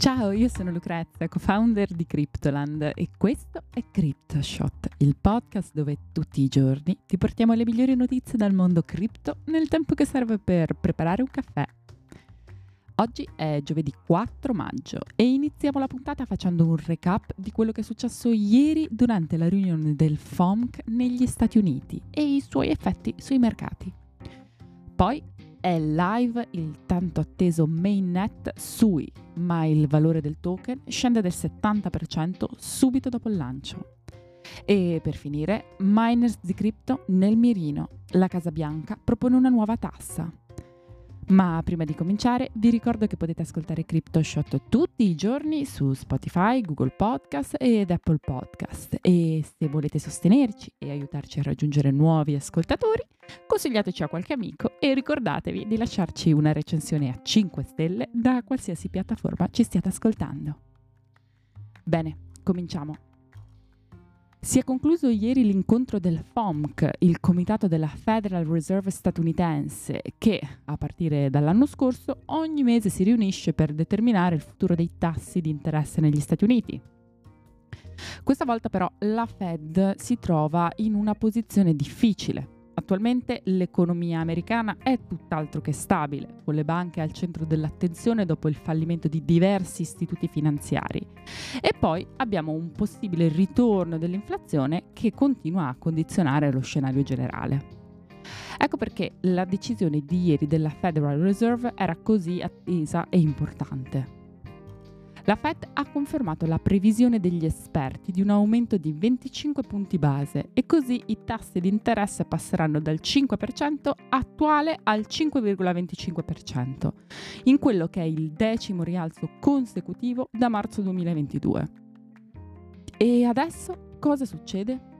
Ciao, io sono Lucrezia, co-founder di Cryptoland e questo è CryptoShot, il podcast dove tutti i giorni ti portiamo le migliori notizie dal mondo cripto nel tempo che serve per preparare un caffè. Oggi è giovedì 4 maggio e iniziamo la puntata facendo un recap di quello che è successo ieri durante la riunione del FOMC negli Stati Uniti e i suoi effetti sui mercati. Poi è live il tanto atteso mainnet SUI, ma il valore del token scende del 70% subito dopo il lancio. E per finire, miners di cripto nel mirino. La Casa Bianca propone una nuova tassa. Ma prima di cominciare vi ricordo che potete ascoltare CryptoShot tutti i giorni su Spotify, Google Podcast ed Apple Podcast e se volete sostenerci e aiutarci a raggiungere nuovi ascoltatori, consigliateci a qualche amico e ricordatevi di lasciarci una recensione a 5 stelle da qualsiasi piattaforma ci stiate ascoltando. Bene, cominciamo. Si è concluso ieri l'incontro del FOMC, il comitato della Federal Reserve statunitense, che a partire dall'anno scorso ogni mese si riunisce per determinare il futuro dei tassi di interesse negli Stati Uniti. Questa volta però la Fed si trova in una posizione difficile Attualmente l'economia americana è tutt'altro che stabile, con le banche al centro dell'attenzione dopo il fallimento di diversi istituti finanziari. E poi abbiamo un possibile ritorno dell'inflazione che continua a condizionare lo scenario generale. Ecco perché la decisione di ieri della Federal Reserve era così attesa e importante. La Fed ha confermato la previsione degli esperti di un aumento di 25 punti base e così i tassi di interesse passeranno dal 5% attuale al 5,25%, in quello che è il decimo rialzo consecutivo da marzo 2022. E adesso cosa succede?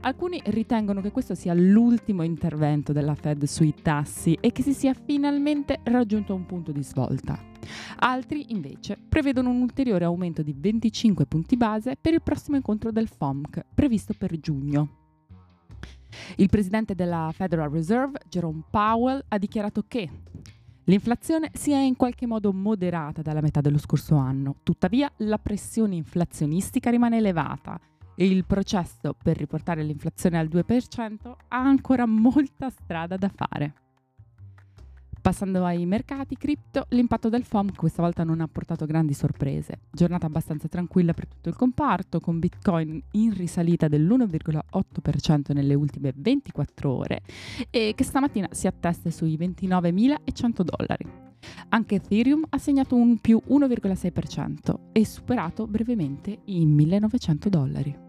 Alcuni ritengono che questo sia l'ultimo intervento della Fed sui tassi e che si sia finalmente raggiunto un punto di svolta. Altri, invece, prevedono un ulteriore aumento di 25 punti base per il prossimo incontro del FOMC, previsto per giugno. Il presidente della Federal Reserve, Jerome Powell, ha dichiarato che L'inflazione si è in qualche modo moderata dalla metà dello scorso anno, tuttavia la pressione inflazionistica rimane elevata e il processo per riportare l'inflazione al 2% ha ancora molta strada da fare. Passando ai mercati cripto, l'impatto del FOM questa volta non ha portato grandi sorprese. Giornata abbastanza tranquilla per tutto il comparto, con Bitcoin in risalita dell'1,8% nelle ultime 24 ore e che stamattina si attesta sui 29.100 dollari. Anche Ethereum ha segnato un più 1,6% e superato brevemente i 1.900 dollari.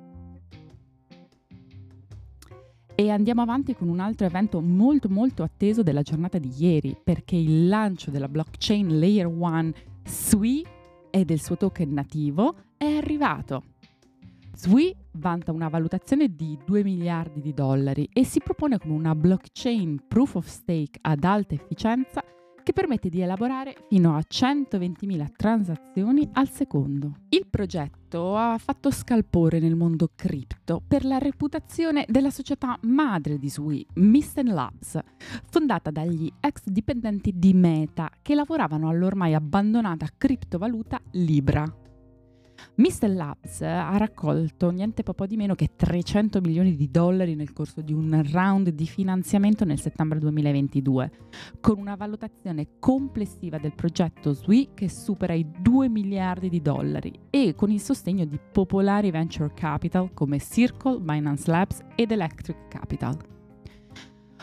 E andiamo avanti con un altro evento molto molto atteso della giornata di ieri, perché il lancio della blockchain Layer 1 SWI e del suo token nativo è arrivato. SWI vanta una valutazione di 2 miliardi di dollari e si propone come una blockchain proof of stake ad alta efficienza che permette di elaborare fino a 120.000 transazioni al secondo. Il progetto ha fatto scalpore nel mondo cripto per la reputazione della società madre di Sui, Mysten Labs, fondata dagli ex dipendenti di Meta che lavoravano all'ormai abbandonata criptovaluta Libra. Mr. Labs ha raccolto niente po' di meno che 300 milioni di dollari nel corso di un round di finanziamento nel settembre 2022, con una valutazione complessiva del progetto SWI che supera i 2 miliardi di dollari e con il sostegno di popolari venture capital come Circle, Binance Labs ed Electric Capital.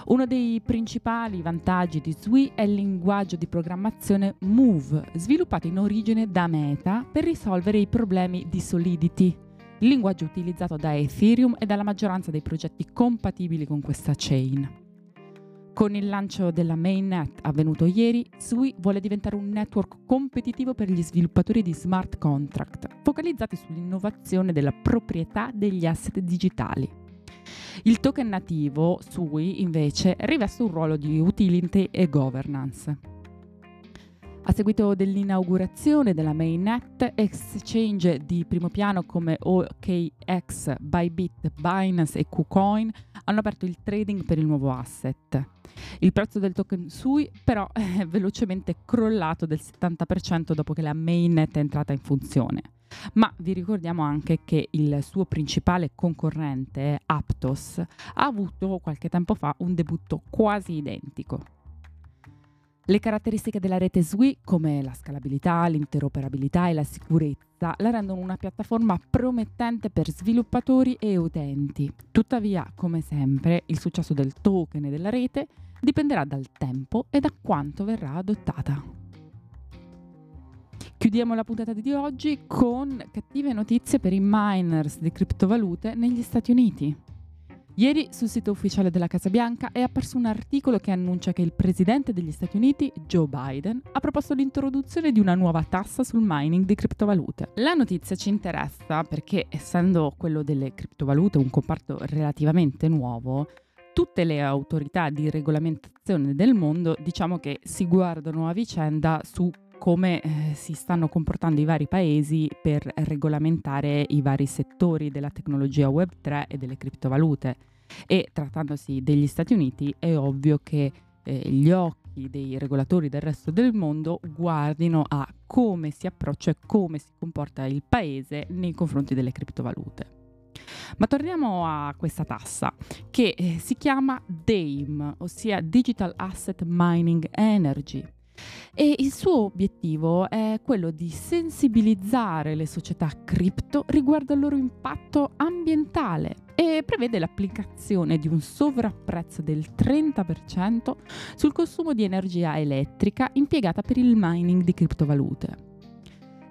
Uno dei principali vantaggi di Sui è il linguaggio di programmazione Move, sviluppato in origine da Meta per risolvere i problemi di Solidity, il linguaggio utilizzato da Ethereum e dalla maggioranza dei progetti compatibili con questa chain. Con il lancio della mainnet avvenuto ieri, Sui vuole diventare un network competitivo per gli sviluppatori di smart contract, focalizzati sull'innovazione della proprietà degli asset digitali. Il token nativo, SUI, invece, riveste un ruolo di utility e governance. A seguito dell'inaugurazione della mainnet, exchange di primo piano come OKX, Bybit, Binance e KuCoin hanno aperto il trading per il nuovo asset. Il prezzo del token SUI però è velocemente crollato del 70% dopo che la mainnet è entrata in funzione. Ma vi ricordiamo anche che il suo principale concorrente, Aptos, ha avuto qualche tempo fa un debutto quasi identico. Le caratteristiche della rete SWI, come la scalabilità, l'interoperabilità e la sicurezza, la rendono una piattaforma promettente per sviluppatori e utenti. Tuttavia, come sempre, il successo del token e della rete dipenderà dal tempo e da quanto verrà adottata. Chiudiamo la puntata di oggi con cattive notizie per i miners di criptovalute negli Stati Uniti. Ieri sul sito ufficiale della Casa Bianca è apparso un articolo che annuncia che il presidente degli Stati Uniti, Joe Biden, ha proposto l'introduzione di una nuova tassa sul mining di criptovalute. La notizia ci interessa perché, essendo quello delle criptovalute un comparto relativamente nuovo, tutte le autorità di regolamentazione del mondo diciamo che si guardano a vicenda su come eh, si stanno comportando i vari paesi per regolamentare i vari settori della tecnologia Web3 e delle criptovalute. E trattandosi degli Stati Uniti è ovvio che eh, gli occhi dei regolatori del resto del mondo guardino a come si approccia e come si comporta il paese nei confronti delle criptovalute. Ma torniamo a questa tassa che eh, si chiama DAME, ossia Digital Asset Mining Energy e il suo obiettivo è quello di sensibilizzare le società cripto riguardo al loro impatto ambientale e prevede l'applicazione di un sovrapprezzo del 30% sul consumo di energia elettrica impiegata per il mining di criptovalute.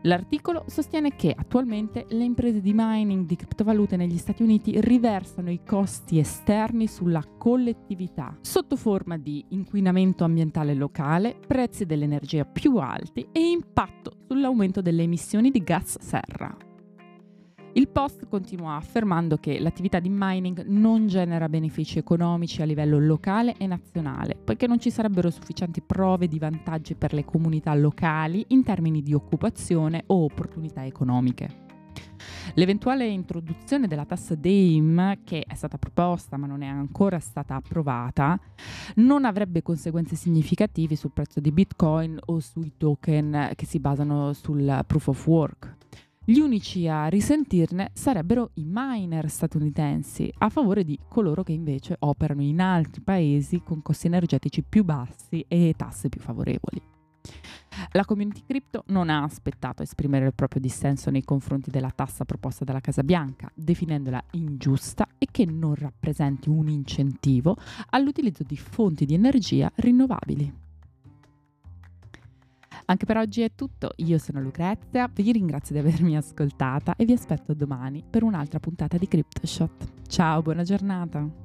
L'articolo sostiene che attualmente le imprese di mining di criptovalute negli Stati Uniti riversano i costi esterni sulla collettività sotto forma di inquinamento ambientale locale, prezzi dell'energia più alti e impatto sull'aumento delle emissioni di gas serra. Il post continua affermando che l'attività di mining non genera benefici economici a livello locale e nazionale, poiché non ci sarebbero sufficienti prove di vantaggi per le comunità locali in termini di occupazione o opportunità economiche. L'eventuale introduzione della tassa DAIM, che è stata proposta ma non è ancora stata approvata, non avrebbe conseguenze significative sul prezzo di Bitcoin o sui token che si basano sul proof of work. Gli unici a risentirne sarebbero i miner statunitensi, a favore di coloro che invece operano in altri paesi con costi energetici più bassi e tasse più favorevoli. La community crypto non ha aspettato a esprimere il proprio dissenso nei confronti della tassa proposta dalla Casa Bianca, definendola ingiusta e che non rappresenti un incentivo all'utilizzo di fonti di energia rinnovabili. Anche per oggi è tutto, io sono Lucrezia, vi ringrazio di avermi ascoltata e vi aspetto domani per un'altra puntata di CryptoShot. Ciao, buona giornata!